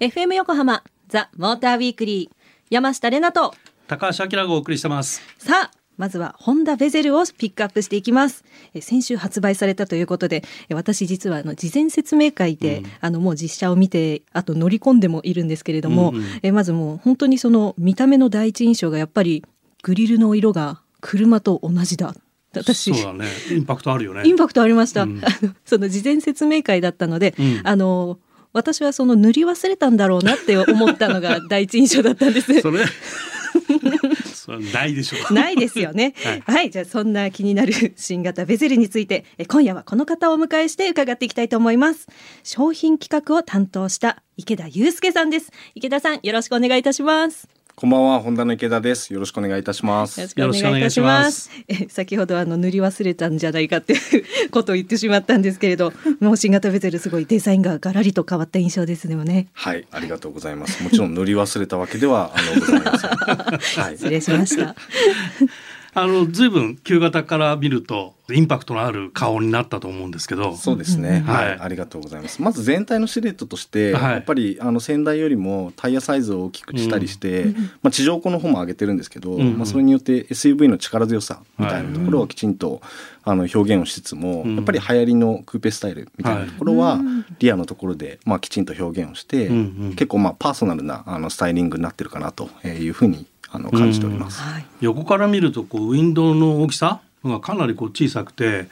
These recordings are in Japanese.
FM 横浜ザ・モーターウィークリー山下れなと。高橋明がお送りしてます。さあまずはホンダベゼルをピックアップしていきます。え先週発売されたということでえ私実はあの事前説明会で、うん、あのもう実写を見てあと乗り込んでもいるんですけれども、うんうん、えまずもう本当にその見た目の第一印象がやっぱりグリルの色が車と同じだ私そうだねインパクトあるよねインパクトありました、うん、その事前説明会だったので、うん、あの私はその塗り忘れたんだろうなって思ったのが 第一印象だったんです。それ それないでしょう。ないですよね。はい、はい、じゃあそんな気になる新型ベゼルについて今夜はこの方をお迎えして伺っていきたいと思います。商品企画を担当した池田祐介さんです。池田さんよろしくお願いいたします。こんばんは、本田の池田です。よろしくお願いいたします。よろしくお願いいたします。え、先ほどあの塗り忘れたんじゃないかっていうことを言ってしまったんですけれど、もう新型ベゼルすごいデザインがガラリと変わった印象ですよね。はい、ありがとうございます。もちろん塗り忘れたわけではあのございません。はい、失礼しました。あの随分旧型から見るとインパクトのある顔になったと思うんですけど。そうですね、はい、はい、ありがとうございます。まず全体のシルエットとして、はい、やっぱりあの先代よりもタイヤサイズを大きくしたりして、うん、まあ、地上高の方も上げてるんですけど、うん、まあ、それによって SUV の力強さみたいなところをきちんと、あの表現をしつつも、やっぱり流行りのクーペスタイルみたいなところは、リアのところで、まあ、きちんと表現をして、結構まあパーソナルなあのスタイリングになってるかなというふうにあの感じております、はい、横から見るとこうウィンドウの大きさがかなりこう小さくて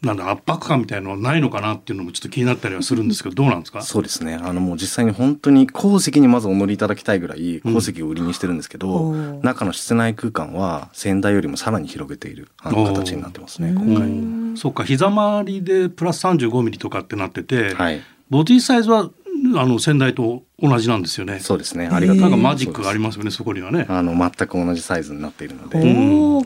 なんだ圧迫感みたいのはないのかなっていうのもちょっと気になったりはするんですけどどうなんですか？そうですね。あのもう実際に本当に鉱石にまずお乗りいただきたいぐらい鉱石を売りにしてるんですけど、うん、中の室内空間は先代よりもさらに広げているあの形になってますね今回。そうか膝回りでプラス35ミリとかってなってて、はい、ボディサイズはあの先代と同じなんですよね。そうですね。ありがとう。なんかマジックがありますよね。そこにはね。あの全く同じサイズになっているので。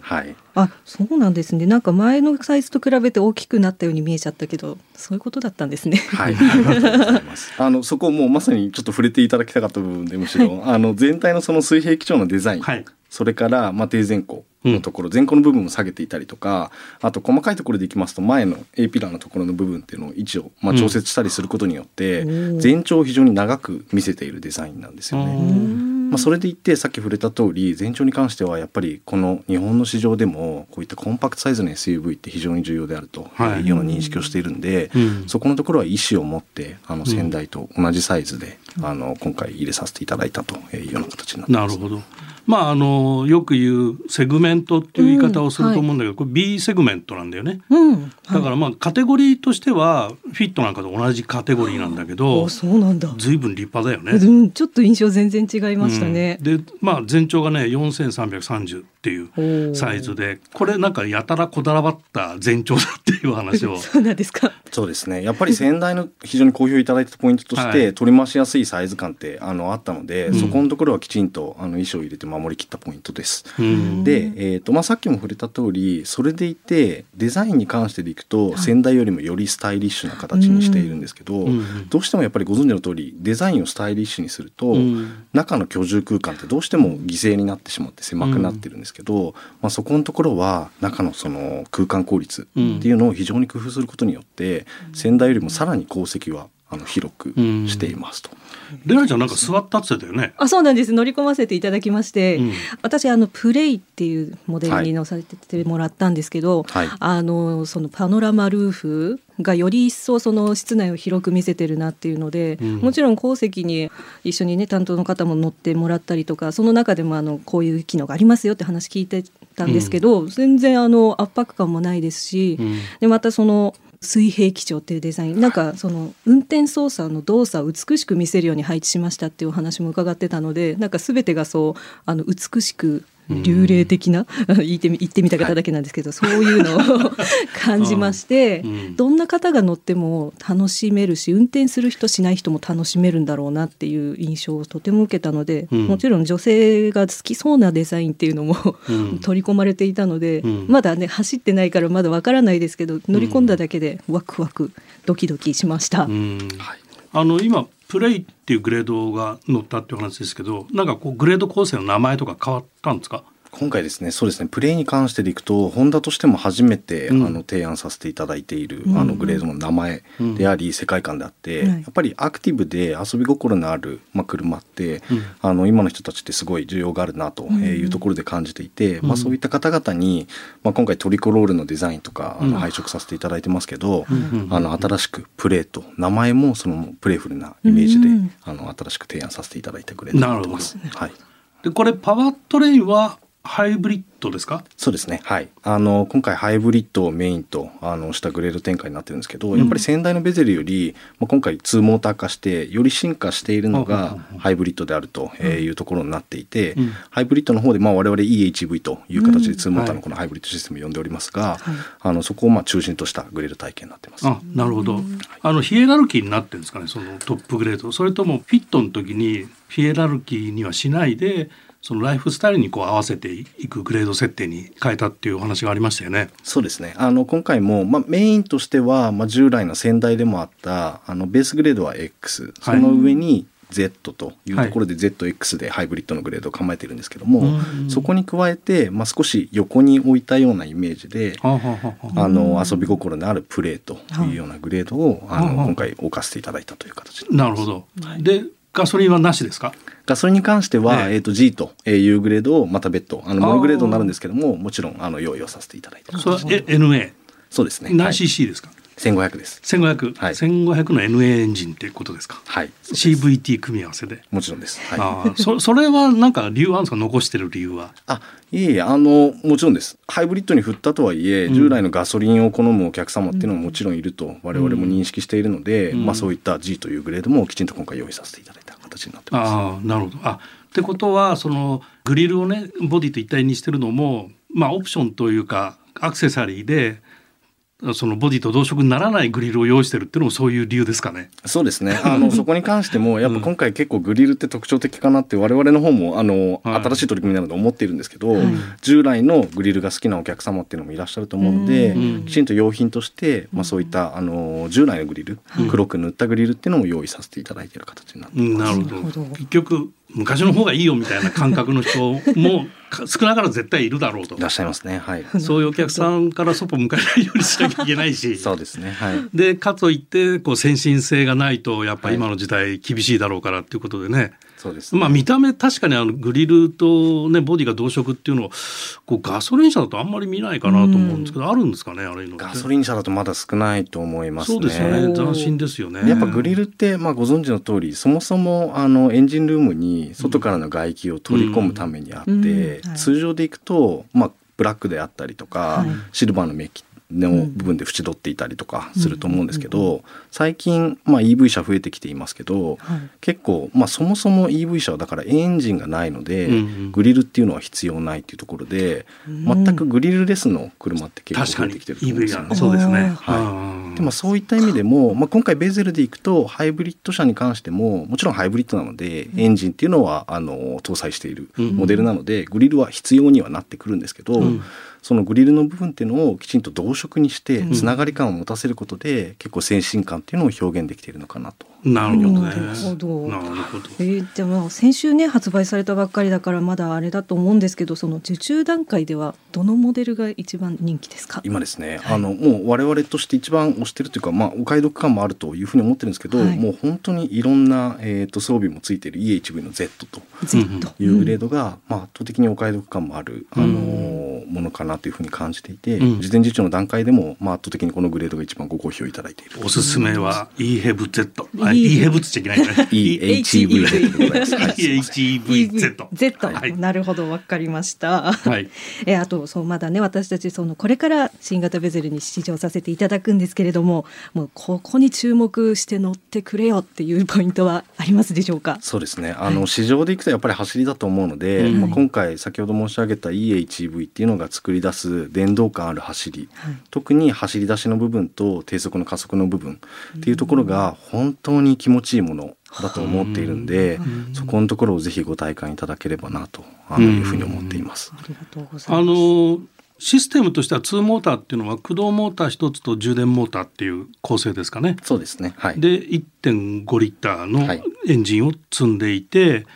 はい。あ、そうなんですね。なんか前のサイズと比べて大きくなったように見えちゃったけど、そういうことだったんですね。はい。ありがとうございます。あのそこもうまさにちょっと触れていただきたかった部分でむしろ、あの全体のその水平基調のデザイン。はい。それから、まあ、低前高のところ、うん、前高の部分を下げていたりとかあと細かいところでいきますと前の A ピラーのところの部分っていうのを位置を、まあ、調節したりすることによって、うん、全長を非常に長く見せているデザインなんですよね。まあ、それで言ってさっき触れた通り全長に関してはやっぱりこの日本の市場でもこういったコンパクトサイズの SUV って非常に重要であるとい。うような認識をしているんで、はいうん、そこのところは意思を持ってあの先代と同じサイズで、うん、あの今回入れさせていただいたというような形になってます。なるほどまあ、あのよく言うセグメントっていう言い方をすると思うんだけど、うんはい、これ B セグメントなんだよね、うん。はい、だからまあカテゴリーとしてはフィットなんかと同じカテゴリーなんだけどそうなんだ。随分立派だよね、うん、ちょっと印象全然違いましたね、でまあ全長がね4330っていうサイズでこれなんかやたらこだわった全長だっていう話を。そうなんですか。そうですね。やっぱり先代の非常に好評いただいたポイントとして、はい、取り回しやすいサイズ感ってあのあったので、うん、そこのところはきちんとあの意志を入れて守りきったポイントです。で、えーとまあ、さっきも触れた通りそれでいてデザインに関してでいくと先代よりもよりスタイリッシュな形にしているんですけど、どうしてもやっぱりご存知の通りデザインをスタイリッシュにすると、中の居住空間ってどうしても犠牲になってしまって狭くなってるんですけど、まあ、そこのところは中のその空間効率っていうのを非常に工夫することによって先代よりもさらに功績はあの広くしていますと。レナちゃんなんか座ったってたよね。あ、そうなんです。乗り込ませていただきまして、うん、私あのプレイっていうモデルに乗せてもらったんですけど、はい、あのそのパノラマルーフがより一層その室内を広く見せてるなっていうので、うん、もちろん鉱石に一緒にね担当の方も乗ってもらったりとかその中でもあのこういう機能がありますよって話聞いてたんですけど、うん、全然あの圧迫感もないですし、でまたその水平基調っていうデザインなんかその運転操作の動作を美しく見せるように配置しましたっていうお話も伺ってたのでなんか全てがそうあの美しく流霊的な 言ってみ言ってみた方だけなんですけど、そういうのを 感じまして、どんな方が乗っても楽しめるし運転する人しない人も楽しめるんだろうなっていう印象をとても受けたので、もちろん女性が好きそうなデザインっていうのも 取り込まれていたので、まだね走ってないからまだわからないですけど乗り込んだだけでワクワクドキドキしました。あの今プレイっていうグレードが載ったっていう話ですけどなんかこうグレード構成の名前とか変わったんですか？今回ですねそうですねプレイに関してでいくとホンダとしても初めて、うん、あの提案させていただいている、うん、あのグレードの名前であり、うん、世界観であって、やっぱりアクティブで遊び心のある、まあ、車って、あの今の人たちってすごい需要があるなというところで感じていて、まあ、そういった方々に、まあ、今回トリコロールのデザインとかあの配色させていただいてますけど、あの新しくプレイと名前もそのプレイフルなイメージで、あの新しく提案させていただいたグレードになってます。はい、でこれパワートレインはハイブリッドですか？そうですね。はい。あの今回ハイブリッドをメインとあのしたグレード展開になってるんですけど、うん、やっぱり先代のヴェゼルより、まあ、今回2モーター化してより進化しているのがハイブリッドであるというところになっていて、うん、ハイブリッドの方で、まあ、我々 e:HEV という形で2モーターのこのハイブリッドシステムを呼んでおりますが、うんはい、あのそこをまあ中心としたグレード体験になってます。あなるほど、あのヒエラルキーになってるんですかねそのトップグレード。それともフィットの時にヒエラルキーにはしないでそのライフスタイルにこう合わせていくグレード設定に変えたっていうお話がありましたよね。そうですね。あの今回もまあメインとしてはまあ従来の先代でもあったあのベースグレードは X、その上に Z というところで ZX でハイブリッドのグレードを構えているんですけども、はい、そこに加えて、まあ、少し横に置いたようなイメージで、あの遊び心のあるプレーというようなグレードをあの今回置かせていただいたという形なるほど。でガソリンはなしですか？ガソリンに関しては、えー、と G というグレードをまた別途あのモノグレードになるんですけどももちろんあの用意をさせていただいてそれは NA そうですね。何 cc ですか、はい1500です。1500、はい、1500の NA エンジンっていうことですか？はい。CVT 組み合わせで。もちろんです。はい、あそそれはなんか理由あるんですか？残してる理由は。あいえいえあのもちろんです。ハイブリッドに振ったとはいえ、うん、従来のガソリンを好むお客様っていうのももちろんいると我々も認識しているので、うん、まあそういった G というグレードもきちんと今回用意させていただいた形になってます。あなるほど。あってことはそのグリルをねボディと一体にしてるのもまあオプションというかアクセサリーでそのボディと同色にならないグリルを用意してるっていうのもそういう理由ですかね。そうですね。あの そこに関してもやっぱ今回結構グリルって特徴的かなって我々の方もあの、はい、新しい取り組みなので思っているんですけど、はい、従来のグリルが好きなお客様っていうのもいらっしゃると思うので、きちんと用品としてまあそういったあの従来のグリル、黒く塗ったグリルっていうのも用意させていただいている形になってます。なるほど。結局昔の方がいいよみたいな感覚の人も少なからず絶対いるだろうと。いらっしゃいますね。はい。そういうお客さんからそっぽ向かないようにしなきゃいけないし。そうですね。はい。でかといってこう先進性がないとやっぱり今の時代厳しいだろうからっていうことでね、はいそうです、ね、まあ見た目確かにあのグリルとねボディが同色っていうのをこうガソリン車だとあんまり見ないかなと思うんですけど、あるんですかねあれの。ガソリン車だとまだ少ないと思いますね。そうですよね。斬新ですよね。やっぱグリルってまあご存知の通りそもそもあのエンジンルームに外からの外気を取り込むためにあって、うんうんはい、通常でいくとまあブラックであったりとか、はい、シルバーのメッキの部分で縁取っていたりとかすると思うんですけど、最近、まあ、EV 車増えてきていますけど、はい、結構、まあ、そもそも EV 車はだからエンジンがないので、うんうん、グリルっていうのは必要ないっていうところで、うん、全くグリルレスの車って結構増えてきてると思うんですよね。そうですね、はい、でもそういった意味でも、まあ、今回ベゼルでいくとハイブリッド車に関してももちろんハイブリッドなので、エンジンっていうのはあの搭載しているモデルなので、グリルは必要にはなってくるんですけど、うんそのグリルの部分っていうのをきちんと同色にしてつながり感を持たせることで、うん、結構先進感っていうのを表現できているのかなとなるほど、ね、なるほど。なるほど。えー、でも先週ね発売されたばっかりだからまだあれだと思うんですけど、その受注段階ではどのモデルが一番人気ですか？今ですね、はい、あのもう我々として一番推してるというか、まあお買い得感もあるというふうに思ってるんですけど、はい、もう本当にいろんなえっ、ー、と装備もついている EHV の Z というグレードが、まあ圧倒的にお買い得感もある、あのー、ものかなというふうに感じていて、うん、事前受注の段階でもまあ圧倒的にこのグレードが一番ご好評いただいている。おすすめは EHV Z。いいヘブっちゃいけないね。EHEV でございます。EHEVZ。Z。はい、なるほど、わかりました。はい。え、あと、そう、まだね、私たち、その、これから新型ベゼルに試乗させていただくんですけれども。もう、ここに注目して乗ってくれよっていうポイントはありますでしょうか？そうですね。あの、市場でいくと、やっぱり走りだと思うので、まあ、今回、先ほど申し上げた EHEV っていうのが作り出す電動感ある走り。特に走り出しの部分と低速の加速の部分っていうところが、本当に気持ちいいものだと思っているんで、そこのところをぜひご体感いただければなとあのいうふうに思っています。あのシステムとしては2モーターっていうのは駆動モーター一つと充電モーターっていう構成ですかね。そうですね。はい。で1.5リッターのエンジンを積んでいて、はい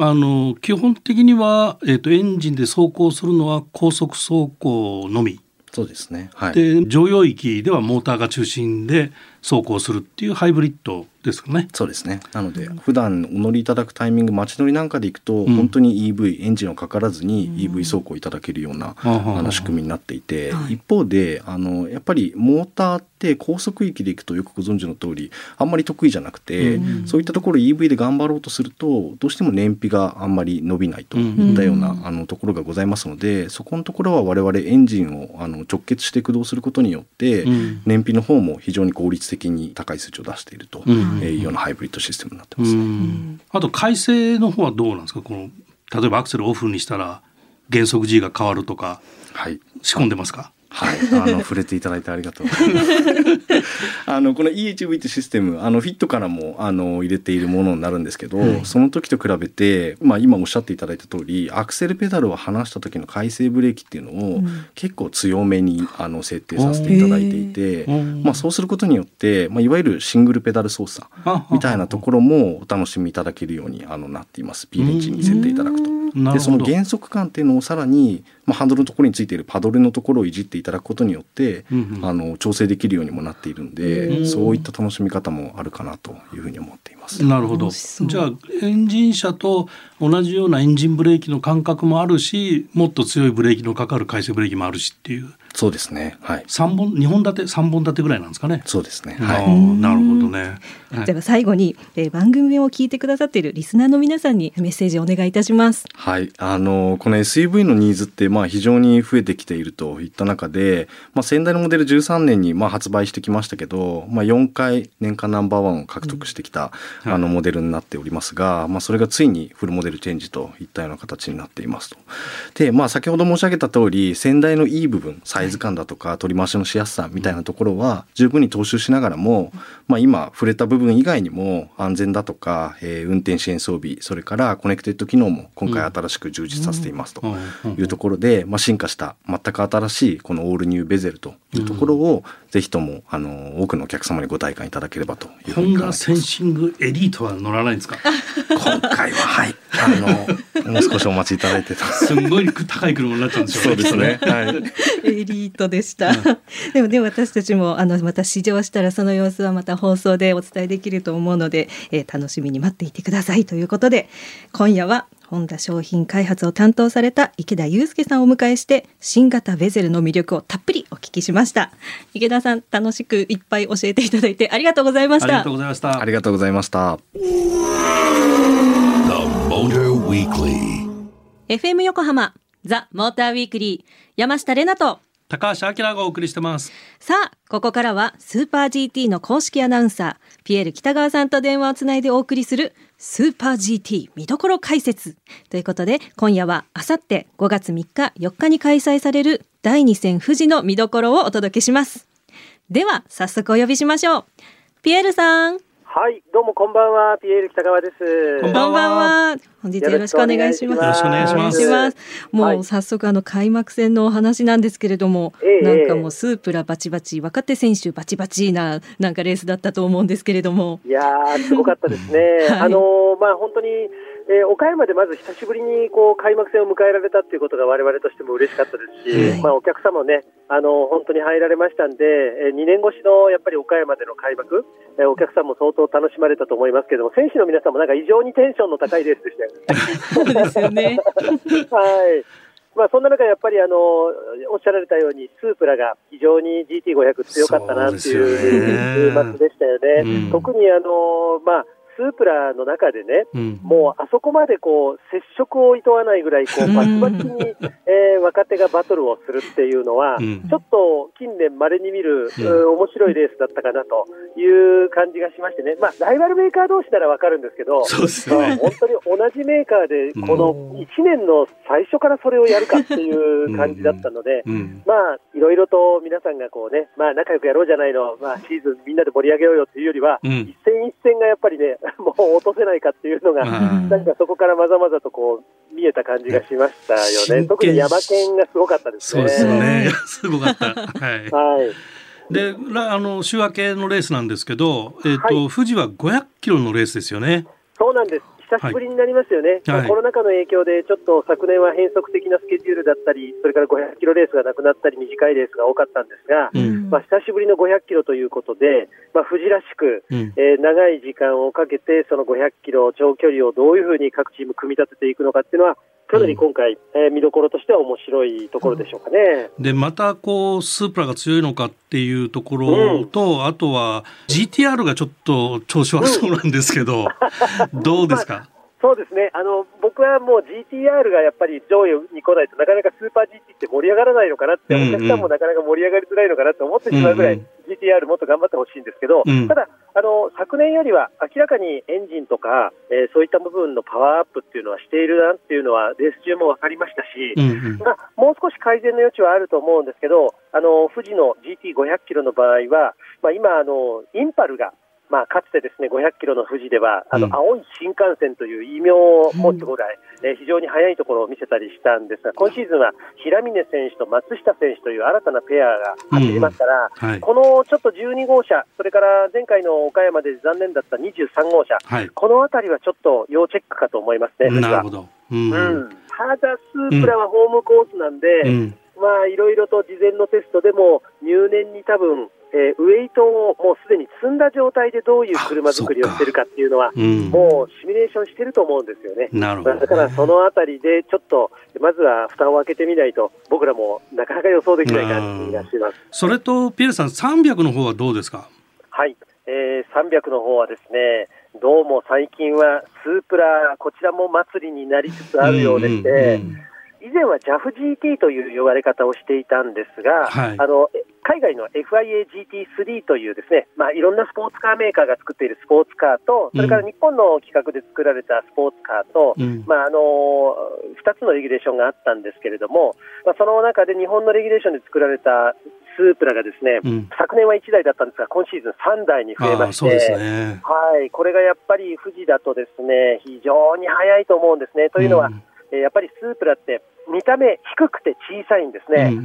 あの基本的には、えーと、エンジンで走行するのは高速走行のみそうですね、はい、で乗用域ではモーターが中心で走行するっていうハイブリッドですかね。そうですね。なので普段お乗りいただくタイミング街乗りなんかで行くと、うん、本当に EV エンジンをかからずに EV 走行いただけるような、うん、あの仕組みになっていて、はい、一方であのやっぱりモーターって高速域で行くとよくご存知の通りあんまり得意じゃなくて、うん、そういったところ EV で頑張ろうとするとどうしても燃費があんまり伸びないといったような、あのところがございますのでそこのところは我々エンジンをあの直結して駆動することによって、燃費の方も非常に効率的に高い数値を出しているというようなハイブリッドシステムになってますね。あと改正の方はどうなんですか？この例えばアクセルオフにしたら減速 G が変わるとか、はい、仕込んでますか？はい、あの 触れていただいてありがとうございます。あのこの EHV ってシステム、あのフィットからもあの入れているものになるんですけど、はい、その時と比べて、まあ今おっしゃっていただいた通り、アクセルペダルを離した時の回生ブレーキっていうのを結構強めにあの設定させていただいていて、まあそうすることによって、まあいわゆるシングルペダル操作みたいなところもお楽しみいただけるようにあのなっています。P レンチに設定いただくと。でその減速感っていうのをさらに、まあ、ハンドルのところについているパドルのところをいじっていただくことによって、うんうん、あの調整できるようにもなっているんで、そういった楽しみ方もあるかなというふうに思っています。なるほど。じゃあエンジン車と同じようなエンジンブレーキの感覚もあるし、もっと強いブレーキのかかる回生ブレーキもあるしっていう。そうですね。はい。三本二本立て三本立てぐらいなんですかね。そうですね。はい。なるほどね。はい、では最後に、えー、番組を聞いてくださっているリスナーの皆さんにメッセージをお願いいたします。はい。あのこの SUV のニーズってまあ非常に増えてきているといった中で、まあ先代のモデル13年にまあ発売してきましたけど、まあ4回年間ナンバーワンを獲得してきた、うん、あのモデルになっておりますが、まあそれがついにフルモデルチェンジといったような形になっていますと。で、まあ先ほど申し上げた通り、先代のいい部分、サイズ感だとか、取り回しのしやすさみたいなところは十分に踏襲しながらも、まあ、今触れた部分以外にも安全だとか、えー、運転支援装備それからコネクテッド機能も今回新しく充実させていますというところで、まあ、進化した全く新しいこのオールニューヴェゼルというところを、ぜひともあの多くのお客様にご体感いただければというふうに考えます。センシングエリートは乗らないんですか？今回ははいあのもう少しお待ちいただいてすんごい高い車になっちゃうんですよね。そうですね。はい。エリートでした。でもでも私たちもあのまた試乗したらその様子はまた放送でお伝えできると思うので、えー、楽しみに待っていてくださいということで今夜はホンダ商品開発を担当された池田祐介さんをお迎えして新型ベゼルの魅力をたっぷりお聞きしました。池田さん楽しくいっぱい教えていただいてありがとうございました。ありがとうございました。ありがとうございました。FM 横浜ザ・モーターウィークリー山下れなと高橋明がお送りしてます。さあここからはスーパー GT の公式アナウンサーピエール北川さんと電話をつないでお送りするスーパー GT 見どころ解説。ということで今夜はあさって5月3日4日に開催される第2戦富士の見どころをお届けします。では早速お呼びしましょう。ピエールさん。はい、どうもこんばんは、ピエール北川です。こんばんは。本日よろしくお願いします。よろしくお願いします。もう早速あの開幕戦のお話なんですけれども、はい、なんかもうスープラバチバチ、若手選手バチバチななんかレースだったと思うんですけれども。いやすごかったですね。はい、あのまあ本当に。えー、岡山でまず久しぶりにこう開幕戦を迎えられたということが我々としても嬉しかったですし、はい、まあ、お客様もね、あの本当に入られましたんで、えー、2年越しのやっぱり岡山での開幕、えー、お客さんも相当楽しまれたと思いますけども、選手の皆さんもなんか異常にテンションの高いレースでしたよね。そうですよね。はい。まあ、そんな中、やっぱりあのおっしゃられたように、スープラが非常に GT500 強かったなっていう週末でしたよね。うん、特にあの、まあスープラの中でね、うん、もうあそこまでこう接触をいとわないぐらいこうバチバチに、えー、若手がバトルをするっていうのは、うん、ちょっと近年まれに見る、うん、面白いレースだったかなという感じがしましてね、まあ、ライバルメーカー同士ならわかるんですけど、そうですね、まあ、本当に同じメーカーで、この1年の最初からそれをやるかっていう感じだったので、まあ、いろいろと皆さんがこうね、まあ、仲良くやろうじゃないの、まあ、シーズンみんなで盛り上げようよっていうよりは、一戦一戦がやっぱりね、もう落とせないかっていうのが、なんかそこからまざまざとこう見えた感じがしましたよね。特に山県がすごかったですね。そうですよね。すごかった。はい。はい。で、あの週明けのレースなんですけど、えっ、ー、と、はい、富士は500キロのレースですよね。そうなんです。久しぶりになりますよね、はい、コロナ禍の影響で、ちょっと昨年は変則的なスケジュールだったり、それから500キロレースがなくなったり、短いレースが多かったんですが、うん、まあ、久しぶりの500キロということで、まあ、富士らしく、うん、えー、長い時間をかけて、その500キロ長距離をどういうふうに各チーム組み立てていくのかっていうのは、かなり今回、うん、えー、見どころとしては面白いところでしょうかね。でまたこうスープラが強いのかっていうところと、うん、あとは GTR がちょっと調子悪そうなんですけど、うん、どうですか、まあそうですね。あの僕はもう GTR がやっぱり上位に来ないとなかなかスーパー GT って盛り上がらないのかなって、うんうん、お客さんもなかなか盛り上がりづらいのかなって思ってしまうぐらい、うんうん、GTR もっと頑張ってほしいんですけど、うん、ただあの、昨年よりは明らかにエンジンとか、えー、そういった部分のパワーアップっていうのはしているなっていうのはレース中も分かりましたし、うんうん、まあ、もう少し改善の余地はあると思うんですけど、あの富士の GT500 キロの場合は、まあ、今あの、インパルがまあ、かつてですね500キロの富士では、あの、青い新幹線という異名を持つぐらい、えー、非常に速いところを見せたりしたんですが、今シーズンは平峰選手と松下選手という新たなペアが走りますから、うん。はい、このちょっと12号車、それから前回の岡山で残念だった23号車、はい、このあたりはちょっと要チェックかと思いますね、なるほど。うん、うん、ただ、スープラはホームコースなんで、うん。まあ、いろいろと事前のテストでも入念に多分、えー、ウエイトをもうすでに積んだ状態でどういう車作りをしているかっていうのは、うん、もうシミュレーションしてると思うんですよね。なるほど、ね、だからそのあたりでちょっと、まずは蓋を開けてみないと、僕らもなかなか予想できない感じがします。それと、ピエールさん、300の方はどうですか？はい、えー、300の方はですね、どうも最近はスープラ、こちらも祭りになりつつあるようでして、うんうんうん以前は JAFGT という呼ばれ方をしていたんですが、はい、あの海外の FIA-GT3 というですね、まあ、いろんなスポーツカーメーカーが作っているスポーツカーと、それから日本の企画で作られたスポーツカーと、うん、まあ、あの2つのレギュレーションがあったんですけれども、まあ、その中で日本のレギュレーションで作られたスープラがですね、うん、昨年は1台だったんですが、今シーズン3台に増えまして、ね、はい、これがやっぱり富士だとですね、非常に速いと思うんですね。というのは、うんえやっぱりスープラって見た目低くて小さいんですね、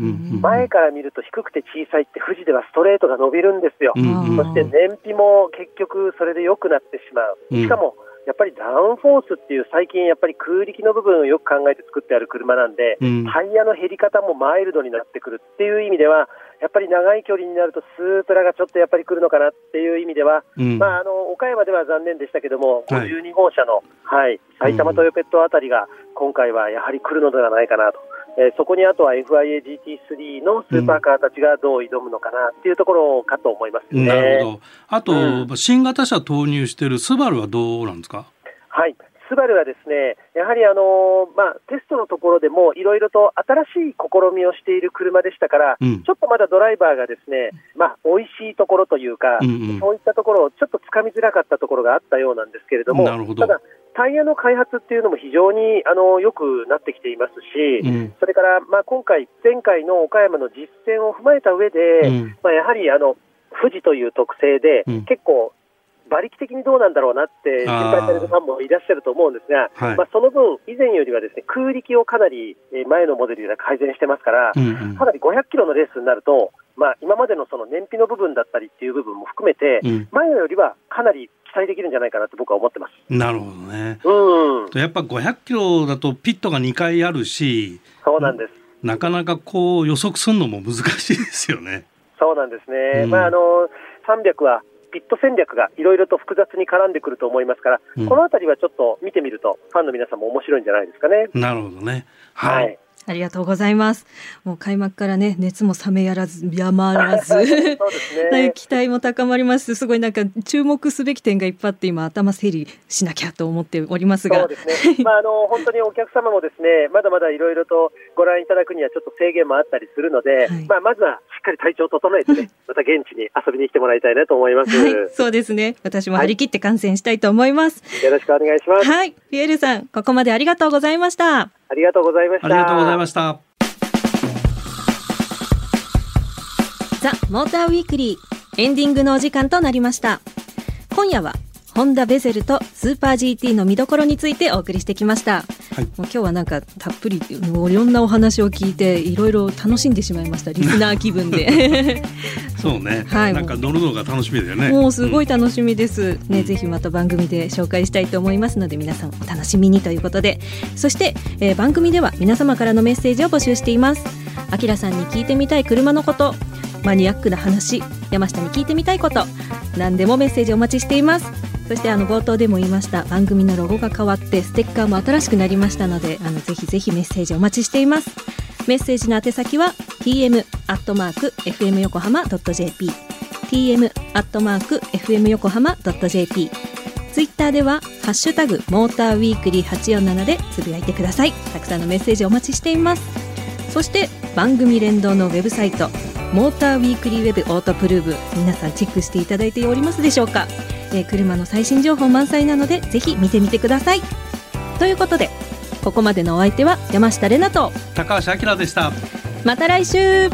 前から見ると低くて小さいって富士ではストレートが伸びるんですよ、そして燃費も結局それで良くなってしまう、しかもやっぱりダウンフォースっていう最近やっぱり空力の部分をよく考えて作ってある車なんで、タイヤの減り方もマイルドになってくるっていう意味ではやっぱり長い距離になるとスープラがちょっとやっぱり来るのかなっていう意味では、うん、まあ、あの岡山では残念でしたけども、はい、52号車の、はい、埼玉トヨペットあたりが今回はやはり来るのではないかなと。えー、そこにあとは FIA-GT3 のスーパーカーたちがどう挑むのかなっていうところかと思います、ね、なるほど。あと、うん、新型車投入しているスバルはどうなんですか？はい。スバルはですね、やはりあのまあ、テストのところでもいろいろと新しい試みをしている車でしたから、うん、ちょっとまだドライバーがですね、まあ、美味しいところというか、うんうん、そういったところをちょっとつかみづらかったところがあったようなんですけれども、どただ、タイヤの開発っていうのも非常にあの良くなってきていますし、うん、それから、まあ、今回、前回の岡山の実践を踏まえた上で、うん、まあ、やはりあの富士という特性で、結構、馬力的にどうなんだろうなって心配されるファンもいらっしゃると思うんですが、はい、まあ、その分、以前よりはですね空力をかなり前のモデルよりは改善してますから、うんうん、かなり500キロのレースになると、まあ、今までのその燃費の部分だったりっていう部分も含めて、うん、前よりはかなり期待できるんじゃないかなと僕は思ってます。なるほどね、うん、やっぱ500キロだとピットが2回あるし、そうなんです。なかなかこう予測するのも難しいですよね。そうなんですね、うん、まあ、あの300はピット戦略がいろいろと複雑に絡んでくると思いますから、うん、このあたりはちょっと見てみると、ファンの皆さんも面白いんじゃないですかね。なるほどね。はい、はいありがとうございます。もう開幕からね、熱も冷めやらず、やまらず、ね、期待も高まります。すごいなんか注目すべき点がいっぱいあって、今頭整理しなきゃと思っておりますが。そうですね。まああの本当にお客様もですね、まだまだいろいろとご覧いただくにはちょっと制限もあったりするので、はい、まあまずはしっかり体調を整えてね、また現地に遊びに来てもらいたいなと思います。はい、そうですね。私も張り切って観戦したいと思います。はい、よろしくお願いします。はい、ピエールさん、ここまでありがとうございました。ありがとうございました。ありがとうございました。ザ・モーターウィークリーエンディングのお時間となりました今夜はホンダベゼルとスーパー GT の見どころについてお送りしてきましたはい、もう今日はなんかたっぷりもういろんなお話を聞いていろいろ楽しんでしまいました。リスナー気分で。そうね、はい、なんか乗るのが楽しみだよね。もうすごい楽しみです、うん、ねぜひまた番組で紹介したいと思いますので皆さんお楽しみにということで。そして、えー、番組では皆様からのメッセージを募集しています。あきらさんに聞いてみたい車のこと。マニアックな話山下に聞いてみたいこと。何でもメッセージお待ちしていますそしてあの冒頭でも言いました番組のロゴが変わってステッカーも新しくなりましたのであのぜひぜひメッセージお待ちしています。メッセージの宛先は tm アットマーク fm 横浜 .jp tm アットマーク fm 横浜 .jp ツイッターではハッシュタグモーターウィークリー847でつぶやいてください。たくさんのメッセージお待ちしています。そして番組連動のウェブサイトモーターウィークリーウェブオートプルーブ皆さんチェックしていただいておりますでしょうか、えー、車の最新情報満載なのでぜひ見てみてください。ということでここまでのお相手は山下れなと高橋明でした。また来週